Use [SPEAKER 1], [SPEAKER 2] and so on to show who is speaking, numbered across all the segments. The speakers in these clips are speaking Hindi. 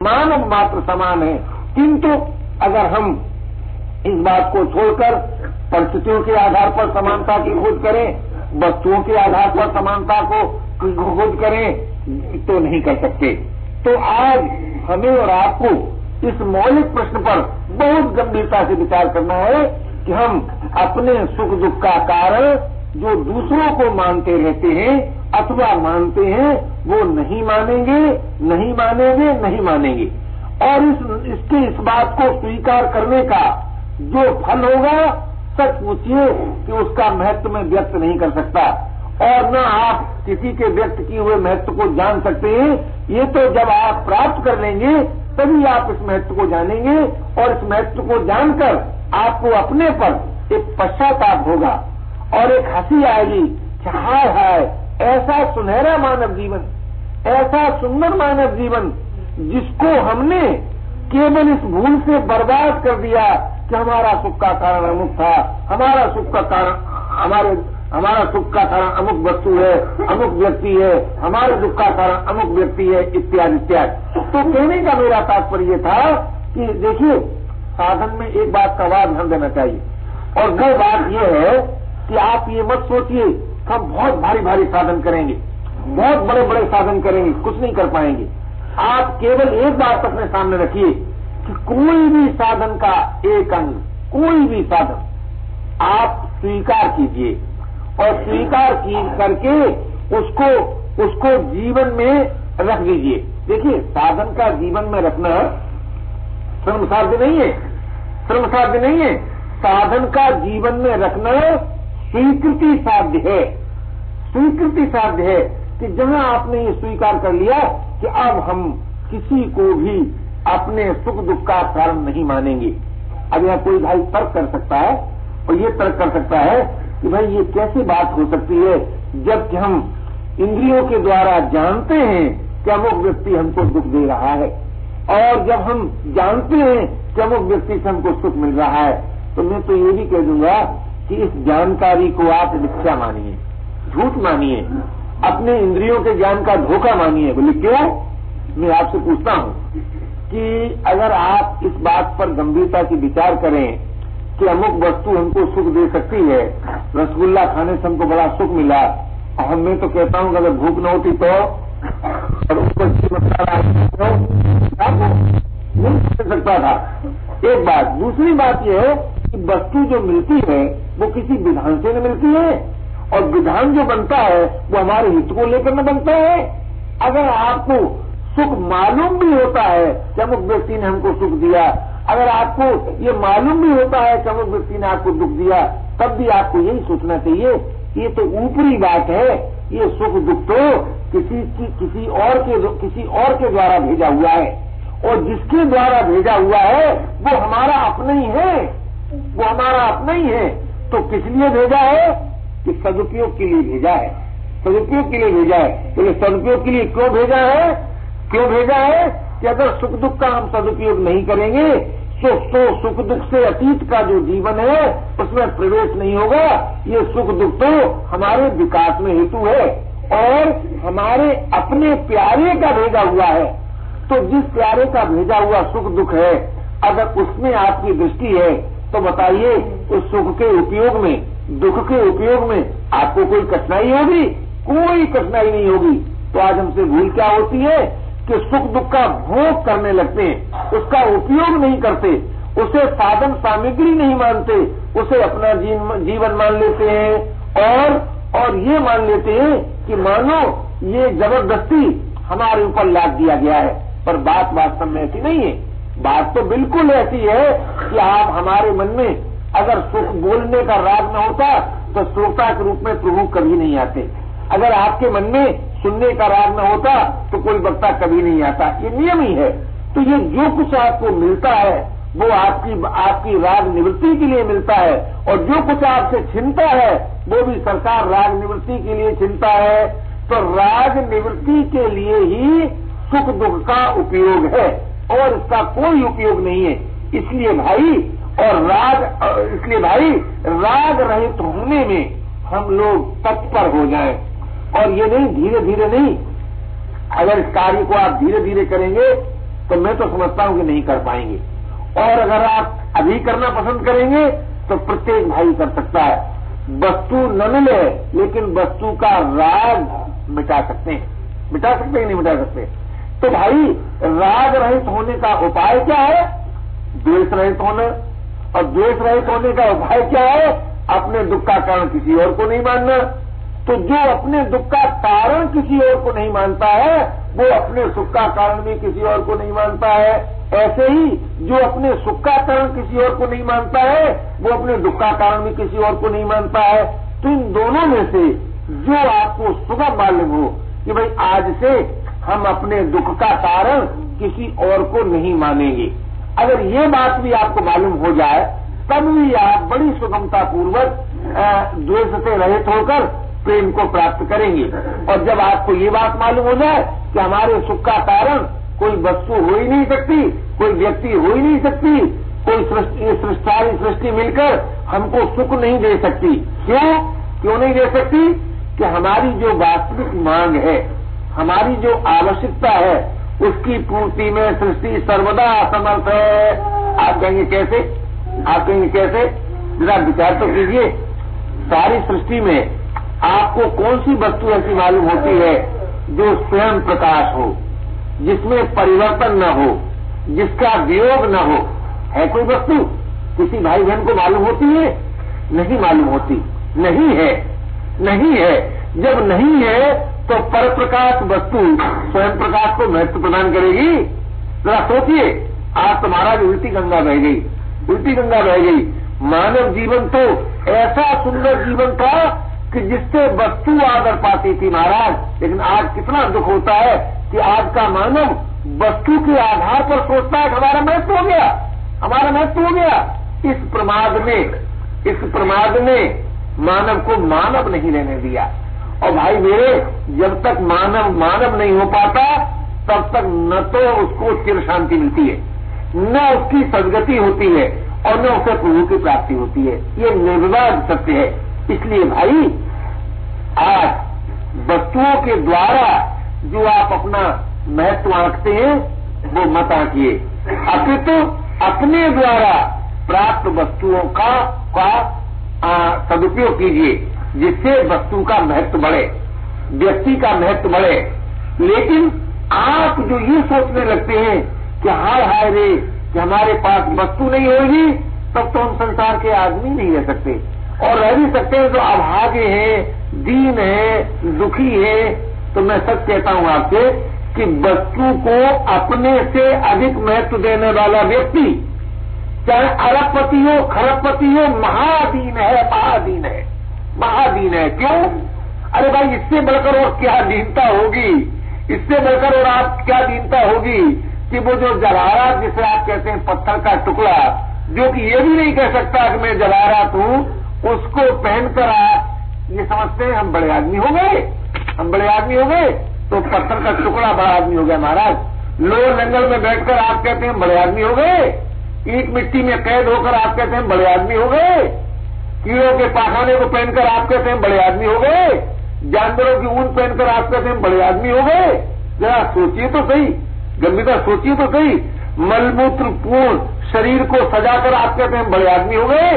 [SPEAKER 1] मानव मात्र समान है। किंतु अगर हम इस बात को छोड़कर परिस्थितियों के आधार पर समानता की खोज करें, वस्तुओं के आधार पर समानता को खोज करें तो नहीं कर सकते। तो आज हमें और आपको इस मौलिक प्रश्न पर बहुत गंभीरता से विचार करना है कि हम अपने सुख दुख का कारण जो दूसरों को मानते रहते हैं अथवा मानते हैं, वो नहीं मानेंगे नहीं मानेंगे नहीं मानेंगे। और इस, इसके इस बात को स्वीकार करने का जो फल होगा, सच पूछिए कि उसका महत्व में व्यक्त नहीं कर सकता। और न आप किसी के व्यक्त किए हुए महत्व को जान सकते हैं। ये तो जब आप प्राप्त कर लेंगे, तभी आप इस महत्व को जानेंगे। और इस महत्व को जानकर आपको अपने पर एक पश्चाताप होगा। और एक हँसी आएगी हाय हाय ऐसा सुनहरा मानव जीवन, ऐसा सुंदर मानव जीवन, जिसको हमने केवल इस भूल से बर्बाद कर दिया कि हमारा सुख का कारण अमुक था, हमारा सुख का कारण, हमारे, हमारा सुख का कारण अमुक वस्तु है, अमुक व्यक्ति है, हमारे दुख का कारण अमुक व्यक्ति है, इत्यादि इत्यादि। तो कहने का मेरा तात्पर्य था कि देखिए, साधन में एक बात का वाद ध्यान देना चाहिए। और वो बात यह है कि आप ये मत सोचिए हम बहुत भारी भारी साधन करेंगे, बहुत बड़े बड़े साधन करेंगे, कुछ नहीं कर पाएँगे। आप केवल एक बात अपने सामने रखिए कि कोई भी साधन का एक अंग, कोई भी साधन, आप स्वीकार कीजिए और स्वीकार की करके उसको उसको जीवन में रख दीजिए। देखिए, साधन का जीवन में रखना श्रम साध्य नहीं है श्रम साध्य नहीं है। साधन का जीवन में रखना स्वीकृति साध्य है। स्वीकृति साध्य है कि जहाँ आपने ये स्वीकार कर लिया कि अब हम किसी को भी अपने सुख दुख का कारण नहीं मानेंगे। अब यहाँ कोई भाई तर्क कर सकता है और ये तर्क कर सकता है कि भाई ये कैसी बात हो सकती है जबकि हम इंद्रियों के द्वारा जानते हैं कि अमुक व्यक्ति हमको दुख दे रहा है। और जब हम जानते हैं कि अमुक व्यक्ति से हमको सुख मिल रहा है तो मैं तो ये भी कह दूँगा कि इस जानकारी को आप मिथ्या मानिए, झूठ मानिए, अपने इंद्रियों के ज्ञान का धोखा मानिए। बोले, क्यों? मैं आपसे पूछता हूँ कि अगर आप इस बात पर गंभीरता से विचार करें कि अमुक वस्तु हमको सुख दे सकती है, रसगुल्ला खाने से हमको बड़ा सुख मिला, और मैं तो कहता हूँ अगर भूख न होती तो और उसको मसाला तो नहीं सकता था। एक बात, दूसरी बात यह है कि वस्तु जो मिलती है वो किसी विधान से न मिलती है। और विधान जो बनता है, वो हमारे हित को लेकर न बनता है। अगर आपको सुख मालूम भी होता है कि अमुक व्यक्ति ने हमको सुख दिया, अगर आपको ये मालूम भी होता है कि अमुक व्यक्ति ने आपको दुख दिया, तब भी आपको यही सोचना चाहिए ये तो ऊपरी बात है। ये सुख दुख तो किसी की, किसी और के, किसी और के द्वारा भेजा हुआ है। और जिसके द्वारा भेजा हुआ है, वो हमारा अपना ही है। वो हमारा अपना ही है। तो किस लिए भेजा है? कि सदुपयोग के लिए भेजा है। सदुपयोग के लिए भेजा है। ये सदुपयोग के लिए क्यों भेजा है? क्यों भेजा है? कि अगर सुख दुख का हम सदुपयोग नहीं करेंगे तो, तो सुख दुख से अतीत का जो जीवन है उसमें प्रवेश नहीं होगा। ये सुख दुख तो हमारे विकास में हेतु है और हमारे अपने प्यारे का भेजा हुआ है। तो जिस प्यारे का भेजा हुआ सुख दुख है अगर उसमें आपकी दृष्टि है तो बताइए उस सुख के उपयोग में, दुख के उपयोग में आपको कोई कठिनाई होगी? कोई कठिनाई नहीं होगी। तो आज हमसे भूल क्या होती है कि सुख दुख का भोग करने लगते हैं। उसका उपयोग नहीं करते। उसे साधन सामग्री नहीं मानते। उसे अपना जीवन मान लेते हैं। और और ये मान लेते हैं कि मानो ये ज़बरदस्ती हमारे ऊपर लाद दिया गया है। पर बात वास्तव में ऐसी नहीं है। बात तो बिल्कुल ऐसी है कि आप हमारे मन में अगर सुख बोलने का राग न होता तो श्रोता के रूप में प्रभु कभी नहीं आते। अगर आपके मन में सुनने का राग न होता तो कोई वक्ता कभी नहीं आता। ये नियम ही है। तो ये जो कुछ आपको मिलता है, वो आपकी आपकी राग निवृत्ति के लिए मिलता है। और जो कुछ आपसे छिनता है, वो भी सरकार राग निवृत्ति के लिए छिनता है। तो राग निवृत्ति के लिए ही सुख दुख का उपयोग है, और इसका कोई उपयोग नहीं है। इसलिए भाई और राग, इसलिए भाई राग रहित होने में हम लोग तत्पर हो जाएँ। और ये नहीं धीरे धीरे नहीं। अगर इस कार्य को आप धीरे धीरे करेंगे तो मैं तो समझता हूँ कि नहीं कर पाएँगे। और अगर आप अभी करना पसंद करेंगे तो प्रत्येक भाई कर सकता है। वस्तु न मिले लेकिन वस्तु का राग मिटा सकते हैं। मिटा सकते हैं नहीं मिटा सकते? तो भाई राग रहित होने का उपाय क्या है? द्वेष रहित होना। और द्वेष रहित होने का उपाय क्या है? अपने दुख का कारण किसी और को नहीं मानना। तो जो अपने दुख का कारण किसी और को नहीं मानता है, वो अपने सुख का कारण भी किसी और को नहीं मानता है। ऐसे ही जो अपने सुख का कारण किसी और को नहीं मानता है, वो अपने दुख का कारण भी किसी और को नहीं मानता है। तो इन दोनों में से जो आपको सुगम मालूम हो कि भाई आज से हम अपने दुख का कारण किसी और को नहीं मानेंगे। अगर ये बात भी आपको मालूम हो जाए, तब भी आप बड़ी सुगमता पूर्वक द्वेष से रहित होकर प्रेम को प्राप्त करेंगे। और जब आपको ये बात मालूम हो जाए कि हमारे सुख का कारण कोई वस्तु हो ही नहीं सकती, कोई व्यक्ति हो ही नहीं सकती, कोई सृष्टि सृष्टि मिलकर हमको सुख नहीं दे सकती। क्यों? क्यों नहीं दे सकती? कि हमारी जो वास्तविक मांग है, हमारी जो आवश्यकता है उसकी पूर्ति में सृष्टि सर्वदा असमर्थ है। आप कहेंगे, कैसे? आप कहेंगे, कैसे? जरा विचार तो कीजिए। सारी सृष्टि में आपको कौन सी वस्तु ऐसी मालूम होती है जो स्वयं प्रकाश हो? जिसमें परिवर्तन न हो, जिसका वियोग न हो? है कोई वस्तु? किसी भाई बहन को मालूम होती है? नहीं मालूम होती। नहीं है। नहीं है। जब नहीं है तो पर प्रकाश वस्तु स्वयं प्रकाश को महत्व प्रदान करेगी। जरा सोचिए, आज तुम्हारा भी उल्टी गंगा बह गई। उल्टी गंगा बह गई। मानव जीवन तो ऐसा सुंदर जीवन था कि जिससे वस्तु आदर पाती थी महाराज। लेकिन आज कितना दुख होता है कि आज का मानव वस्तु के आधार पर सोचता है हमारा महत्व हो गया। हमारा महत्व हो गया। इस प्रमाद ने इस प्रमाद ने मानव को मानव नहीं रहने दिया। और भाई मेरे, जब तक मानव मानव नहीं हो पाता, तब तक न तो उसको चिर शांति मिलती है। न उसकी सदगति होती है और न उसे प्रभु की प्राप्ति होती है। ये निर्विवाद सत्य है। इसलिए भाई, आज वस्तुओं के द्वारा जो आप अपना महत्व आंकते हैं, वो मत आंकिए। अपितु अपने द्वारा प्राप्त वस्तुओं का का सदुपयोग कीजिए। जिससे वस्तु का महत्व बढ़े, व्यक्ति का महत्व बढ़े। लेकिन आप जो ये सोचने लगते हैं कि हाय हाय रे, कि हमारे पास वस्तु नहीं होगी, तब तो हम संसार के आदमी नहीं रह सकते। और रह भी सकते हैं तो अभागे हैं, दीन है, दुखी है। तो मैं सच कहता हूँ आपसे कि वस्तु को अपने से अधिक महत्व देने वाला व्यक्ति, चाहे अरबपति हो, खरबपति हो, महादीन है महादीन है। महादीन है। क्यों? अरे भाई, इससे बढ़कर और क्या दीनता होगी? इससे बढ़कर और आप क्या दीनता होगी? कि वो जो जवाहरात जिसे आप कहते हैं पत्थर का टुकड़ा, जो कि ये भी नहीं कह सकता कि मैं जवाहरात हूँ, उसको पहनकर आप, ये समझते हैं हम बड़े आदमी हो गए। हम बड़े आदमी हो गए। तो पत्थर का टुकड़ा बड़ा आदमी हो गया महाराज। लोअर जंगल में बैठकर आप कहते हैं बड़े आदमी हो गए। ईट मिट्टी में कैद होकर आप कहते हैं बड़े आदमी हो गए। कीड़ों के पाखाने को पहनकर आप हैं बड़े आदमी हो गए। जानवरों की ऊन पहनकर आप हैं बड़े आदमी हो गए। जरा सोचिए तो सही। गंभीरता सोचिए तो सही। मलमूत्र पूर्ण शरीर को सजाकर आप कहते हैं बड़े आदमी हो गए।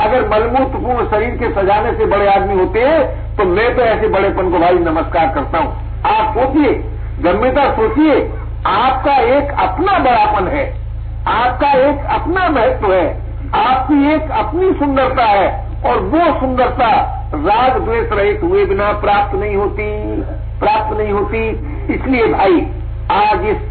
[SPEAKER 1] अगर मलमूत्र पूर्ण शरीर के सजाने से बड़े आदमी होते हैं तो मैं तो ऐसे बड़ेपन को भाई नमस्कार करता हूँ। आप सोचिए। गंभीरता सोचिए। आपका एक अपना बड़ापन है। आपका एक अपना महत्व है। आपकी एक अपनी सुंदरता है और वो सुंदरता राग द्वेष रहित हुए बिना प्राप्त नहीं होती, प्राप्त नहीं होती। इसलिए भाई, आज इस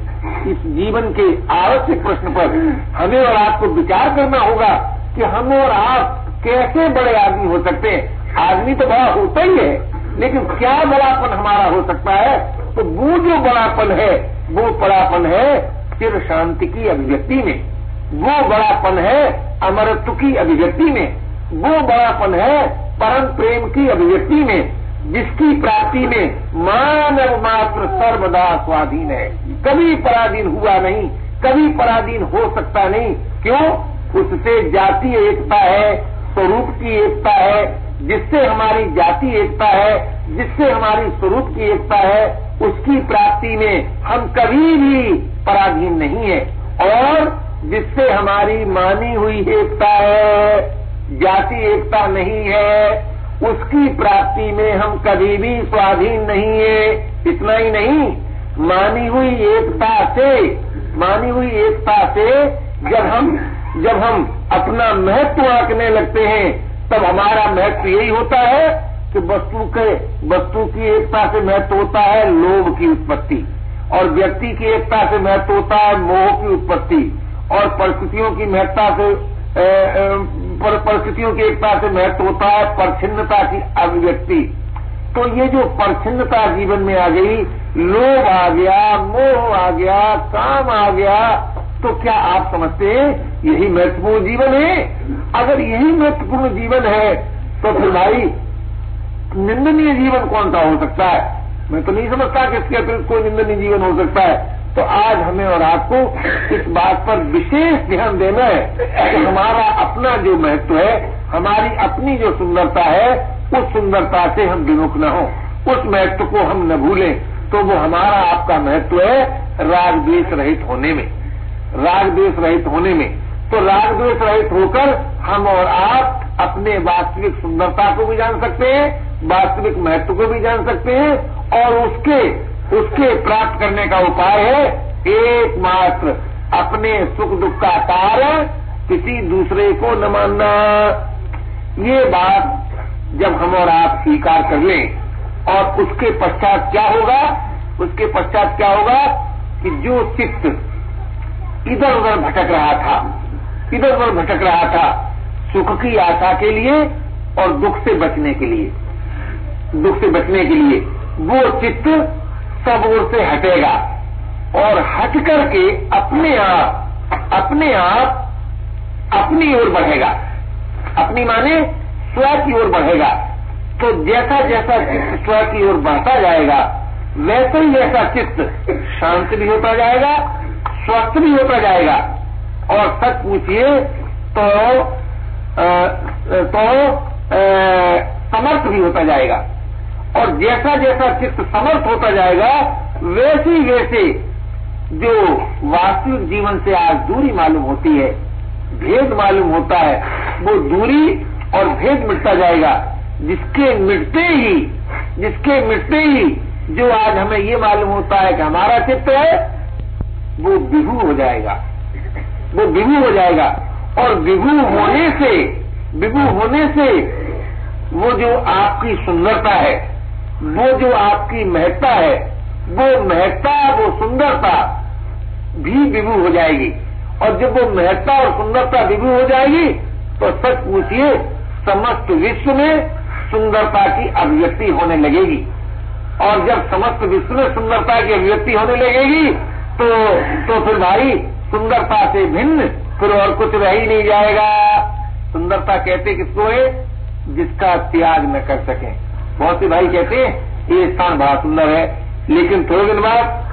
[SPEAKER 1] इस जीवन के आवश्यक प्रश्न पर हमें और आपको विचार करना होगा कि हम और आप कैसे बड़े आदमी हो सकते हैं। आदमी तो बड़ा होता ही है, लेकिन क्या बड़ापन हमारा हो सकता है? तो वो जो बड़ापन है, वो बड़ापन है चिर शांति की अभिव्यक्ति में। वो बड़ापन है अमरत्व की अभिव्यक्ति में। वो बड़ापन है परम प्रेम की अभिव्यक्ति में, जिसकी प्राप्ति में मानव मात्र सर्वदा स्वाधीन है। कभी पराधीन हुआ नहीं, कभी पराधीन हो सकता नहीं। क्यों? उससे जातीय एकता है, स्वरूप की एकता है, जिससे हमारी जाति एकता है, जिससे हमारी स्वरूप की एकता है, उसकी प्राप्ति में हम कभी भी पराधीन नहीं है। और जिससे हमारी मानी हुई एकता है, जाति एकता नहीं है, उसकी प्राप्ति में हम कभी भी स्वाधीन नहीं है। इतना ही नहीं, मानी हुई एकता से, मानी हुई एकता से जब हम जब हम अपना महत्व आंकने लगते हैं, तब हमारा महत्व यही होता है कि वस्तु के, वस्तु की एकता से महत्व होता है लोभ की उत्पत्ति, और व्यक्ति की एकता से महत्व होता है मोह की उत्पत्ति। परिस्थितियों की महत्ता से परिस्थितियों की एकता से महत्व होता है परछिन्नता की अभिव्यक्ति। तो ये जो परछिन्नता जीवन में आ गई, लोभ आ गया, मोह आ गया, काम आ गया तो क्या आप समझते हैं, यही महत्वपूर्ण जीवन है? अगर यही महत्वपूर्ण जीवन है तो फिर भाई, निंदनीय जीवन कौन सा हो सकता है? मैं तो नहीं समझता कि इसके अतिरिक्त कोई निंदनीय जीवन हो सकता है। तो आज हमें और आपको इस बात पर विशेष ध्यान देना है कि हमारा अपना जो महत्व है, हमारी अपनी जो सुंदरता है, उस सुंदरता से हम विमुख न हो। उस महत्व को हम न भूलें। तो वो हमारा आपका महत्व है राग द्वेष रहित होने में। राग द्वेष रहित होने में। तो राग द्वेष रहित होकर हम और आप अपने वास्तविक सुंदरता को भी जान सकते हैं, वास्तविक महत्व को भी जान सकते हैं और उसके उसके प्राप्त करने का उपाय है एकमात्र अपने सुख दुख का कारण किसी दूसरे को न मानना। ये बात जब हम और आप स्वीकार कर लें, और उसके पश्चात क्या होगा? उसके पश्चात क्या होगा कि जो चित्त इधर उधर भटक रहा था, इधर उधर भटक रहा था, सुख की आशा के लिए और दुख से बचने के लिए, दुख से बचने के लिए, वो चित्त सब ओर से हटेगा। और हट करके अपने आप अपने आप अपनी ओर बढ़ेगा। अपनी माने स्व की ओर बढ़ेगा। तो जैसा जैसा चित्त स्व की ओर बढ़ता जाएगा वैसे ही वैसा चित्त शांत भी होता जाएगा स्वस्थ भी होता जाएगा। और सच पूछिए तो आ, तो समर्थ भी होता जाएगा। और जैसा जैसा चित्त समर्थ होता जाएगा, वैसे वैसे जो वास्तविक जीवन से आज दूरी मालूम होती है, भेद मालूम होता है, वो दूरी और भेद मिटता जाएगा। जिसके मिटते ही, जिसके मिटते ही जो आज हमें ये मालूम होता है कि हमारा चित्त है, वो विभू हो जाएगा। वो विभू हो जाएगा। और विभू होने से, विभू होने से वो जो आपकी सुंदरता है वो जो आपकी महत्ता है, वो महत्ता वो सुंदरता भी विभू हो जाएगी। और जब वो महत्ता और सुंदरता विभू हो जाएगी तो सच पूछिए, समस्त विश्व में सुंदरता की अभिव्यक्ति होने लगेगी। और जब समस्त विश्व में सुंदरता की अभिव्यक्ति होने लगेगी तो तो फिर भाई, सुंदरता से भिन्न फिर और कुछ रह ही नहीं जाएगा। सुंदरता कहते किसको है? जिसका त्याग न कर सके। बहुत से भाई कहते हैं ये स्थान बड़ा सुंदर है, लेकिन थोड़े दिन बाद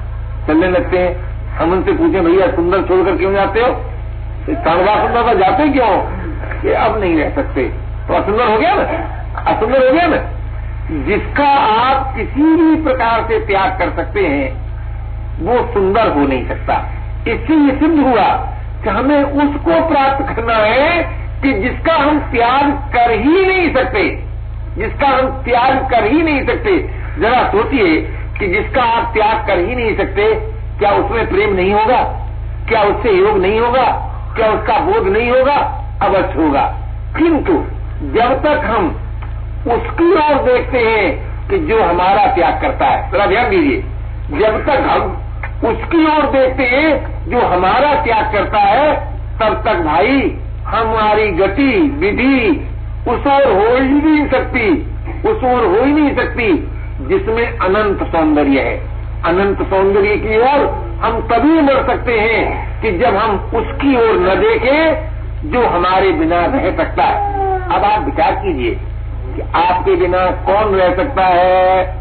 [SPEAKER 1] चलने लगते हैं। हम उनसे पूछे, भैया, सुंदर छोड़कर क्यों जाते हो? स्थान बड़ा सुंदर तो जाते क्यों? कि अब नहीं रह सकते। तो असुंदर हो गया ना? असुंदर हो गया ना? जिसका आप किसी भी प्रकार से त्याग कर सकते हैं, वो सुंदर हो नहीं सकता। इससे ये सिद्ध हुआ कि हमें उसको प्राप्त करना है कि जिसका हम त्याग कर ही नहीं सकते। जिसका हम त्याग कर ही नहीं सकते। जरा सोचिए कि जिसका आप त्याग कर ही नहीं सकते, क्या उसमें प्रेम नहीं होगा? क्या उससे योग नहीं होगा? क्या उसका बोध नहीं होगा? अवश्य होगा। किंतु जब तक हम उसकी ओर देखते हैं कि जो हमारा त्याग करता है, जरा ध्यान दीजिए, जब तक हम उसकी ओर देखते हैं, जो हमारा त्याग करता है, तब तक भाई, हमारी गति, विधि उस ओर हो ही नहीं सकती, उस ओर हो ही नहीं सकती, जिसमें अनंत सौंदर्य है। अनंत सौंदर्य की ओर हम तभी मर सकते हैं कि जब हम उसकी ओर न देखें, जो हमारे बिना रह सकता है। अब आप विचार कीजिए कि आपके बिना कौन रह सकता है?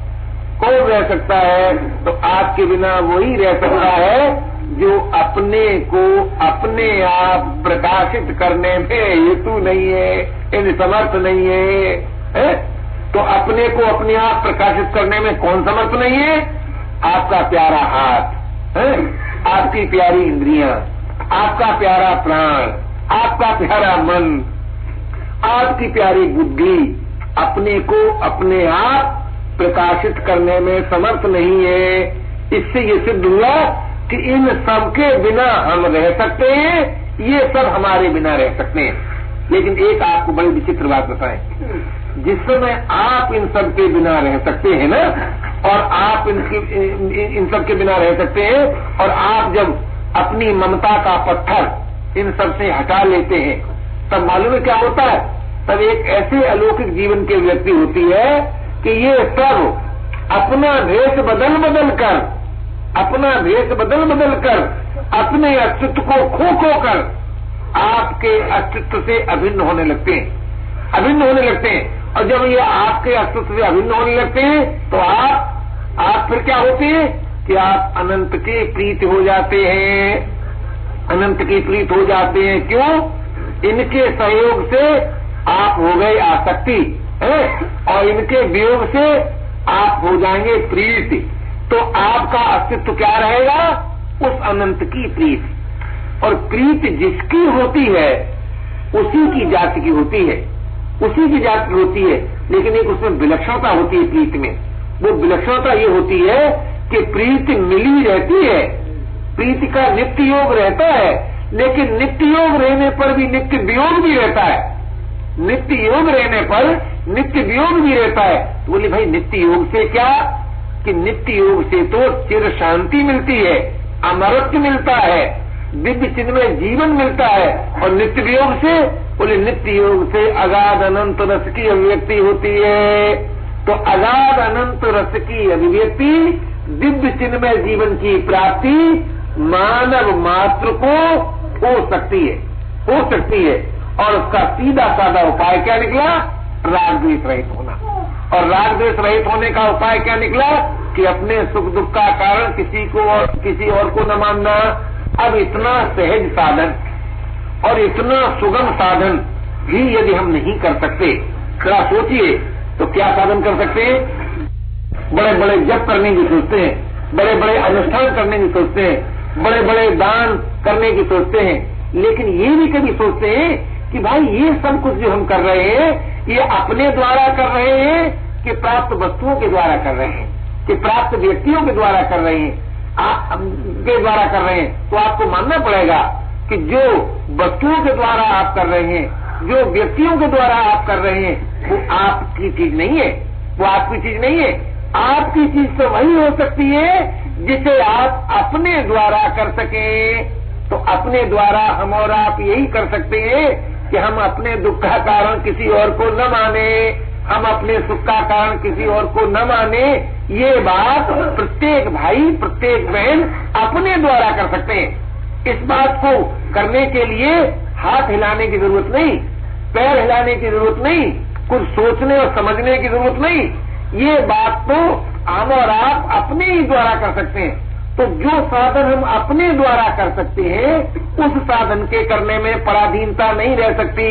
[SPEAKER 1] कौन रह सकता है? तो आपके बिना वही रह सकता है जो अपने को अपने आप प्रकाशित करने में हेतु नहीं है इन समर्थ नहीं है, है? तो अपने को अपने आप प्रकाशित करने में कौन समर्थ नहीं है? आपका प्यारा हाथ है? आपकी प्यारी इंद्रियाँ आपका प्यारा प्राण आपका प्यारा मन आपकी प्यारी बुद्धि अपने को अपने आप प्रकाशित करने में समर्थ नहीं है। इससे ये सिद्ध हुआ कि इन सबके बिना हम रह सकते हैं, ये सब हमारे बिना रह सकते हैं। लेकिन एक आपको बड़ी विचित्र बात बताएँ। जिस समय आप इन सब के बिना रह सकते हैं ना, और आप इनकी, इन सब के बिना रह सकते हैं, और आप जब अपनी ममता का पत्थर इन सबसे हटा लेते हैं, तब मालूम है क्या होता है? तब एक ऐसे अलौकिक जीवन के व्यक्ति होती है कि ये सब अपना भेष बदल बदल कर अपना भेष बदल बदल कर, अपने अस्तित्व को खो खो कर, आपके अस्तित्व से अभिन्न होने लगते हैं। अभिन्न होने लगते हैं। और जब ये आपके अस्तित्व से अभिन्न होने लगते हैं तो आप आप फिर क्या होते हैं? कि आप अनंत के प्रीत हो जाते हैं। अनंत की प्रीत हो जाते हैं। क्यों? इनके सहयोग से आप हो गए आसक्ति और इनके वियोग से आप हो जाएँगे प्रीति। तो आपका अस्तित्व क्या रहेगा? उस अनंत की प्रीत। और प्रीत जिसकी होती है, उसी की जाति की होती है। उसी की जाति की होती है, लेकिन एक उसमें विलक्षणता होती है प्रीत में। वो विलक्षणता ये होती है कि प्रीत मिली रहती है। प्रीति का नित्य योग रहता है, लेकिन नित्य योग रहने पर भी नित्य वियोग भी रहता है। नित्य योग रहने पर नित्य वियोग भी रहता है। तो बोले, भाई, नित्य योग से क्या कि नित्य योग से तो चिर शांति मिलती है, अमरत्व मिलता है, दिव्य चिन्ह में जीवन मिलता है, और नित्य वियोग से, बोले नित्य योग से अगाध अनंत रस की अभिव्यक्ति होती है। तो अगाध अनंत रस की अभिव्यक्ति, दिव्य चिन्ह में जीवन की प्राप्ति मानव मात्र को हो सकती है, हो सकती है। और उसका सीधा साधा उपाय क्या निकला? राग द्वेष रहित होना। और राग द्वेष रहित होने का उपाय क्या निकला? कि अपने सुख दुख का कारण किसी को और किसी और को न मानना। अब इतना सहज साधन और इतना सुगम साधन भी यदि हम नहीं कर सकते, जरा सोचिए तो क्या साधन कर सकते हैं? बड़े बड़े जप करने की सोचते हैं बड़े बड़े अनुष्ठान करने की सोचते हैं बड़े बड़े दान करने की सोचते हैं। लेकिन ये भी कभी सोचते हैं कि भाई ये सब कुछ जो हम कर रहे हैं, ये अपने द्वारा कर रहे हैं कि प्राप्त वस्तुओं के द्वारा कर रहे हैं। कि प्राप्त व्यक्तियों के द्वारा कर रहे हैं के द्वारा कर रहे हैं तो आपको मानना पड़ेगा कि जो वस्तुओं के द्वारा आप कर रहे हैं, जो व्यक्तियों के द्वारा आप कर रहे हैं, वो आपकी चीज़ नहीं है, वो आपकी चीज़ नहीं है। आपकी चीज़ तो वही हो सकती है, जिसे आप अपने द्वारा कर सके। तो अपने द्वारा हम और आप यही कर सकते हैं कि हम अपने दुख का कारण किसी और को न माने। हम अपने सुख का कारण किसी और को न माने, ये बात प्रत्येक भाई, प्रत्येक बहन अपने द्वारा कर सकते हैं। इस बात को करने के लिए हाथ हिलाने की ज़रूरत नहीं, पैर हिलाने की ज़रूरत नहीं, कुछ सोचने और समझने की ज़रूरत नहीं। ये बात तो हम और आप अपने ही द्वारा कर सकते हैं। तो जो साधन हम अपने द्वारा कर सकते हैं, उस साधन के करने में पराधीनता नहीं रह सकती।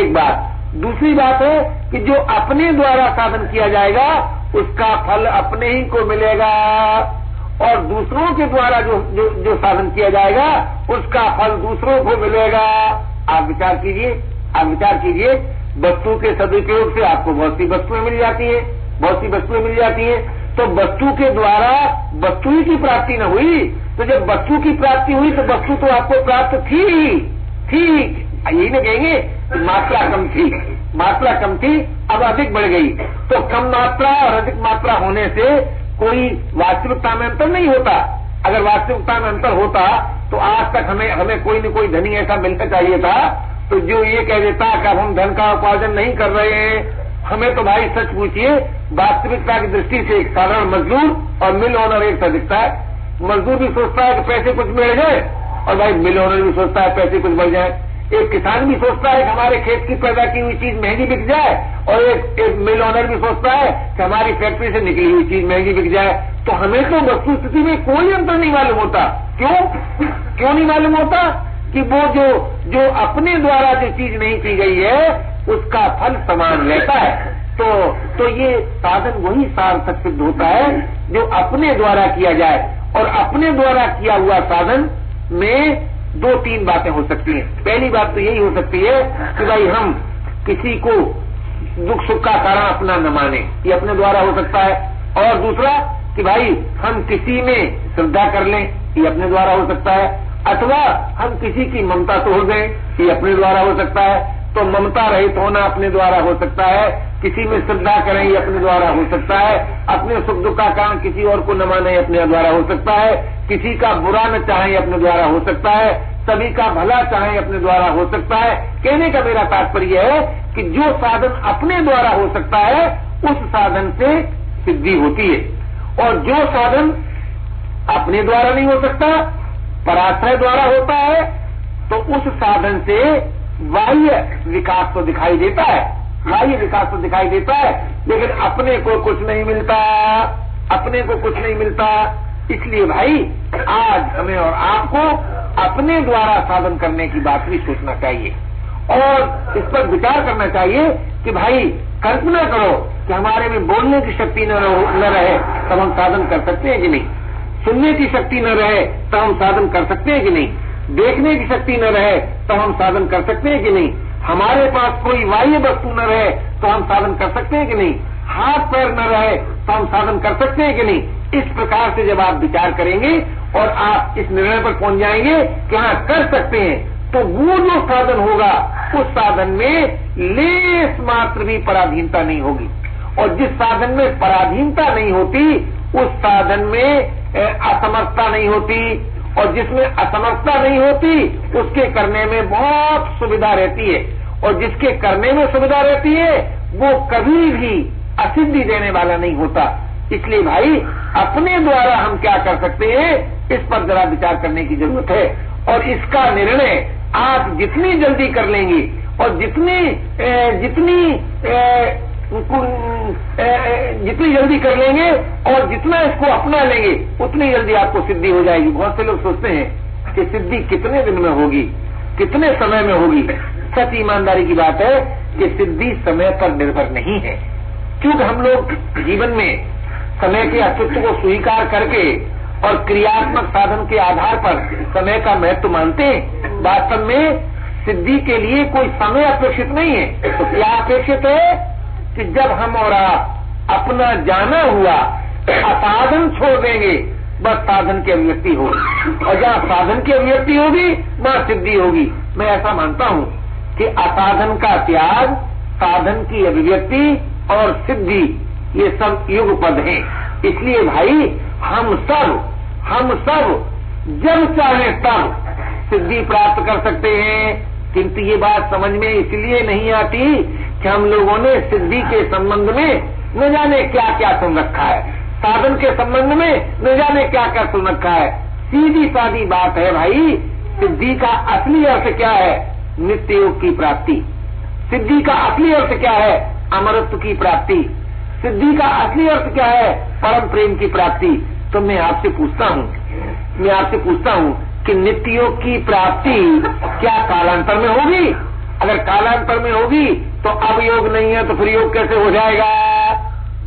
[SPEAKER 1] एक बात। दूसरी बात है कि जो अपने द्वारा साधन किया जाएगा उसका फल अपने ही को मिलेगा। और दूसरों के द्वारा जो जो, जो साधन किया जाएगा उसका फल दूसरों को मिलेगा। आप विचार कीजिए आप विचार कीजिए वस्तु के सदुपयोग से आपको बहुत सी वस्तुएँ मिल जाती है बहुत सी वस्तुएँ मिल जाती है। तो वस्तु के द्वारा वस्तु ही की प्राप्ति न हुई तो जब वस्तु की प्राप्ति हुई तो वस्तु तो आपको प्राप्त थी थी यही ना कहेंगे तो मात्रा कम थी, मात्रा कम थी, अब अधिक बढ़ गई। तो कम मात्रा और अधिक मात्रा होने से कोई वास्तविकता में अंतर नहीं होता। अगर वास्तविकता में अंतर होता तो आज तक हमें हमें कोई न कोई धनी ऐसा मिलना चाहिए था। तो जो ये कह देता कि अब हम धन का उपार्जन नहीं कर रहे हैं, हमें तो भाई सच पूछिए, वास्तविकता की दृष्टि से एक साधारण मजदूर और मिल ओनर एक सा दिखता है। मजदूर भी सोचता है कि पैसे कुछ मिल जाए और भाई मिल ओनर भी सोचता है पैसे कुछ बढ़ जाए। एक किसान भी सोचता है कि हमारे खेत की पैदा की हुई चीज़ महँगी बिक जाए, और एक एक मिल ऑनर भी सोचता है कि हमारी फैक्ट्री से निकली हुई चीज़ महँगी बिक जाए। तो हमें तो वस्तु स्थिति में कोई अंतर नहीं मालूम होता। क्यों? क्यों नहीं मालूम होता कि वो जो जो अपने द्वारा जो चीज़ नहीं की गई है, उसका फल समान रहता है? तो तो ये साधन वही सार्थक सिद्ध होता है जो अपने द्वारा किया जाए। और अपने द्वारा किया हुआ साधन में दो तीन बातें हो सकती हैं। पहली बात तो यही हो सकती है कि भाई हम किसी को दुख सुख का कारण अपना न माने, ये अपने द्वारा हो सकता है। और दूसरा कि भाई हम किसी में श्रद्धा कर लें, ये अपने द्वारा हो सकता है। अथवा हम किसी की ममता तोड़ दें, ये अपने द्वारा हो सकता है। तो ममता रहित होना अपने द्वारा हो सकता है। किसी में श्रद्धा करें, ये अपने द्वारा हो सकता है। अपने सुख दुख का कारण किसी और को न माने, अपने द्वारा हो सकता है। किसी का बुरा न चाहे अपने द्वारा हो सकता है, सभी का भला चाहे अपने द्वारा हो सकता है। कहने का मेरा तात्पर्य है कि जो साधन अपने द्वारा हो सकता है, उस साधन से सिद्धि होती है। और जो साधन अपने द्वारा नहीं हो सकता, पराश्रय द्वारा होता है तो उस साधन से बाह्य विकास तो दिखाई देता है। बाह्य विकास तो दिखाई देता है, लेकिन अपने को कुछ नहीं मिलता, अपने को कुछ नहीं मिलता इसलिए भाई आज हमें और आपको अपने द्वारा साधन करने की बात भी सोचना चाहिए। और इस पर विचार करना चाहिए कि भाई कल्पना करो कि हमारे में बोलने की शक्ति न, रहे तब हम साधन कर सकते हैं कि नहीं? सुनने की शक्ति न रहे तो हम साधन कर सकते हैं कि नहीं? देखने की शक्ति न रहे तो हम साधन कर सकते हैं कि नहीं? हमारे पास कोई बाह्य वस्तु न रहे तो हम साधन कर सकते हैं कि नहीं? हाथ पैर न रहे तो हम साधन कर सकते हैं कि नहीं? इस प्रकार से जब आप विचार करेंगे और आप इस निर्णय पर पहुँच जाएँगे कि हाँ कर सकते हैं तो वो जो साधन होगा, उस साधन में लेस मात्र भी पराधीनता नहीं होगी। और जिस साधन में पराधीनता नहीं होती, उस साधन में असमर्थता नहीं होती। और जिसमें असमर्थता नहीं होती, उसके करने में बहुत सुविधा रहती है। और जिसके करने में सुविधा रहती है, वो कभी भी असिद्धि देने वाला नहीं होता। इसलिए भाई अपने द्वारा हम क्या कर सकते हैं इस पर जरा विचार करने की ज़रूरत है। और इसका निर्णय आप जितनी जल्दी कर लेंगे और जितनी ए, जितनी ए, जितनी जल्दी कर लेंगे और जितना इसको अपना लेंगे उतनी जल्दी आपको सिद्धि हो जाएगी। बहुत से लोग सोचते हैं कि सिद्धि कितने दिन में होगी कितने समय में होगी। सच ईमानदारी की बात है कि सिद्धि समय पर निर्भर नहीं है। क्योंकि हम लोग जीवन में समय के अस्तित्व को स्वीकार करके और क्रियात्मक साधन के आधार पर समय का महत्व मानते हैं। वास्तव में सिद्धि के लिए कोई समय अपेक्षित नहीं है। तो क्या अपेक्षित है कि जब हम और आप अपना जाना हुआ असाधन छोड़ देंगे, बस साधन की अभिव्यक्ति होगी। और जहाँ साधन की अभिव्यक्ति होगी, वहाँ सिद्धि होगी। मैं ऐसा मानता हूँ कि असाधन का त्याग साधन की अभिव्यक्ति और सिद्धि ये सब युग पद हैं। इसलिए भाई, हम सब हम सब जब चाहे तब सिद्धि प्राप्त कर सकते हैं। किंतु ये बात समझ में इसलिए नहीं आती कि हम लोगों ने सिद्धि के संबंध में न जाने क्या क्या सुन रखा है। साधन के संबंध में न जाने क्या क्या सुन रखा है। सीधी सादी बात है भाई, सिद्धि का असली अर्थ क्या है? नित्य योग की प्राप्ति। सिद्धि का असली अर्थ क्या है? अमरत्व की प्राप्ति। सिद्धि का असली अर्थ क्या है? परम प्रेम की प्राप्ति। तो मैं आपसे पूछता हूँ मैं आपसे पूछता हूँ कि नित्य की प्राप्ति क्या कालांतर में होगी? अगर कालांतर में होगी तो अब योग नहीं है तो फिर योग कैसे हो जाएगा?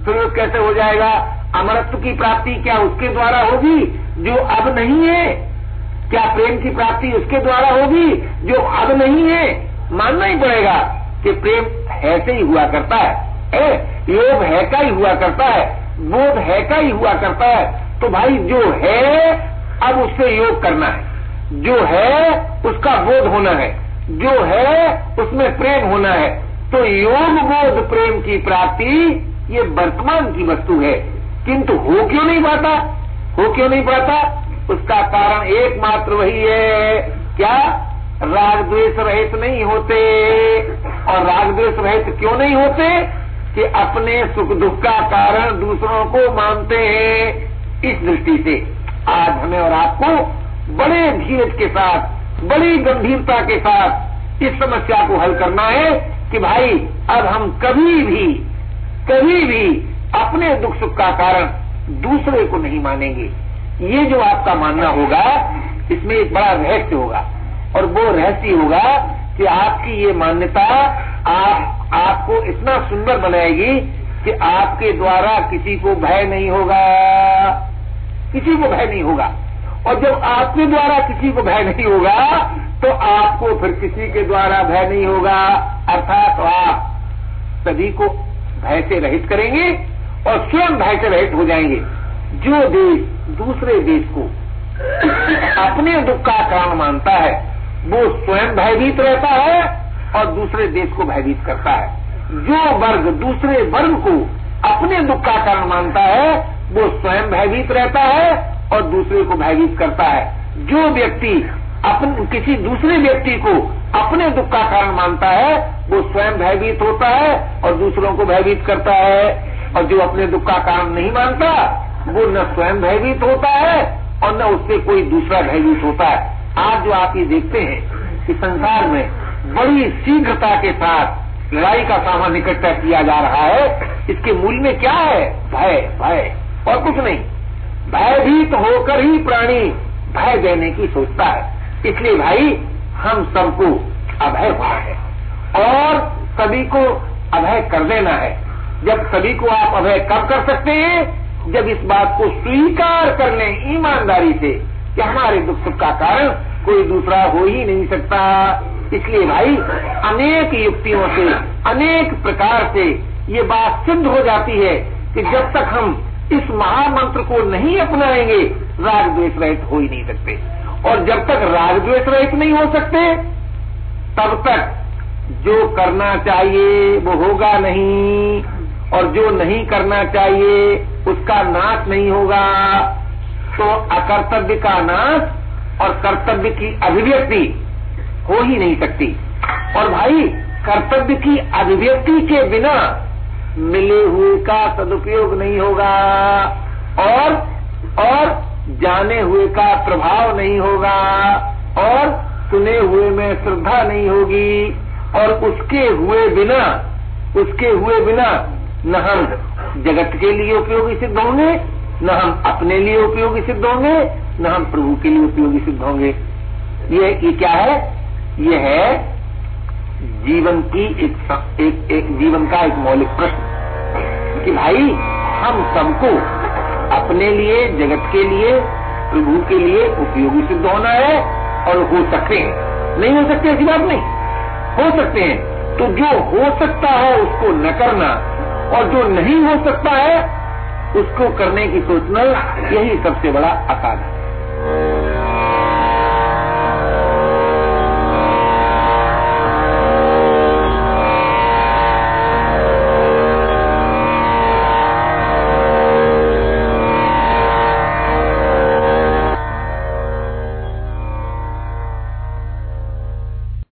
[SPEAKER 1] फिर योग कैसे हो जाएगा? अमरत्व की प्राप्ति क्या उसके द्वारा होगी जो अब नहीं है? क्या प्रेम की प्राप्ति उसके द्वारा होगी जो अब नहीं है? मानना ही पड़ेगा कि प्रेम ऐसे ही हुआ करता है। ए, योग है का ही हुआ करता है, बोध है का ही हुआ करता है तो भाई जो है, अब उससे योग करना है। जो है, उसका बोध होना है। जो है, उसमें प्रेम होना है। तो योग, बोध, प्रेम की प्राप्ति, ये वर्तमान की वस्तु है। किंतु हो क्यों नहीं पाता? हो क्यों नहीं पाता? उसका कारण एकमात्र वही है। क्या? राग द्वेष रहित नहीं होते। और राग द्वेष रहित क्यों नहीं होते? कि अपने सुख दुख का कारण दूसरों को मानते हैं। इस दृष्टि से आज हमें और आपको बड़े धीरज के साथ, बड़ी गंभीरता के साथ इस समस्या को हल करना है कि भाई, अब हम कभी भी कभी भी अपने दुख सुख का कारण दूसरे को नहीं मानेंगे। ये जो आपका मानना होगा, इसमें एक बड़ा रहस्य होगा। और वो रहस्य होगा कि आपकी ये मान्यता आप आपको इतना सुंदर बनाएगी कि आपके द्वारा किसी को भय नहीं होगा। किसी को भय नहीं होगा। और जब आपके द्वारा किसी को भय नहीं होगा तो आपको फिर किसी के द्वारा भय नहीं होगा। अर्थात तो आप सभी को भय से रहित करेंगे और स्वयं भय से रहित हो जाएँगे। जो देश दूसरे देश को अपने दुख का कारण मानता है, वो स्वयं भयभीत रहता है और दूसरे देश को भयभीत करता है। जो वर्ग दूसरे वर्ग को अपने दुख का कारण मानता है, वो स्वयं भयभीत रहता है और दूसरे को भयभीत करता है। जो व्यक्ति अपन, किसी दूसरे व्यक्ति को अपने दुख का कारण मानता है, वो स्वयं भयभीत होता है और दूसरों को भयभीत करता है। और जो अपने दुख का कारण नहीं मानता, वो न स्वयं भयभीत होता है और न उससे कोई दूसरा भयभीत होता है। आज जो आप ये देखते हैं कि संसार में बड़ी शीघ्रता के साथ लड़ाई का सामान इकट्ठा किया जा रहा है। इसके मूल में क्या है? भय भय, और कुछ नहीं। भयभीत होकर ही प्राणी भय देने की सोचता है। इसलिए भाई, हम सबको अभय हुआ है। और सभी को अभय कर देना है। जब सभी को आप अभय कब कर सकते हैं? जब इस बात को स्वीकार कर लें ईमानदारी से कि हमारे दुख सुख का कारण कोई दूसरा हो ही नहीं सकता। इसलिए भाई, अनेक युक्तियों से, अनेक प्रकार से ये बात सिद्ध हो जाती है कि जब तक हम इस महामंत्र को नहीं अपनाएँगे राग द्वेष रहित हो ही नहीं सकते। और जब तक राग द्वेष रहित नहीं हो सकते, तब तक जो करना चाहिए वो होगा नहीं, और जो नहीं करना चाहिए उसका नाश नहीं होगा। तो अकर्तव्य का नाश और कर्तव्य की अभिव्यक्ति हो ही नहीं सकती। और भाई, कर्तव्य की अभिव्यक्ति के बिना मिले हुए का सदुपयोग नहीं होगा और और जाने हुए का प्रभाव नहीं होगा और सुने हुए में श्रद्धा नहीं होगी और उसके हुए बिना, उसके हुए बिना न हम जगत के लिए उपयोगी सिद्ध होंगे, न हम अपने लिए उपयोगी सिद्ध होंगे, न हम प्रभु के लिए उपयोगी सिद्ध होंगे। ये ये क्या है? ये है जीवन की एक, एक, एक जीवन का एक मौलिक प्रश्न। कि भाई हम सबको अपने लिए जगत के लिए प्रभु के लिए उपयोगी सिद्ध होना है और हो सकते हैं। नहीं हो सकते ऐसी बात नहीं। हो सकते हैं। तो जो हो सकता है उसको न करना और जो नहीं हो सकता है उसको करने की सोचना यही सबसे बड़ा अकाद है।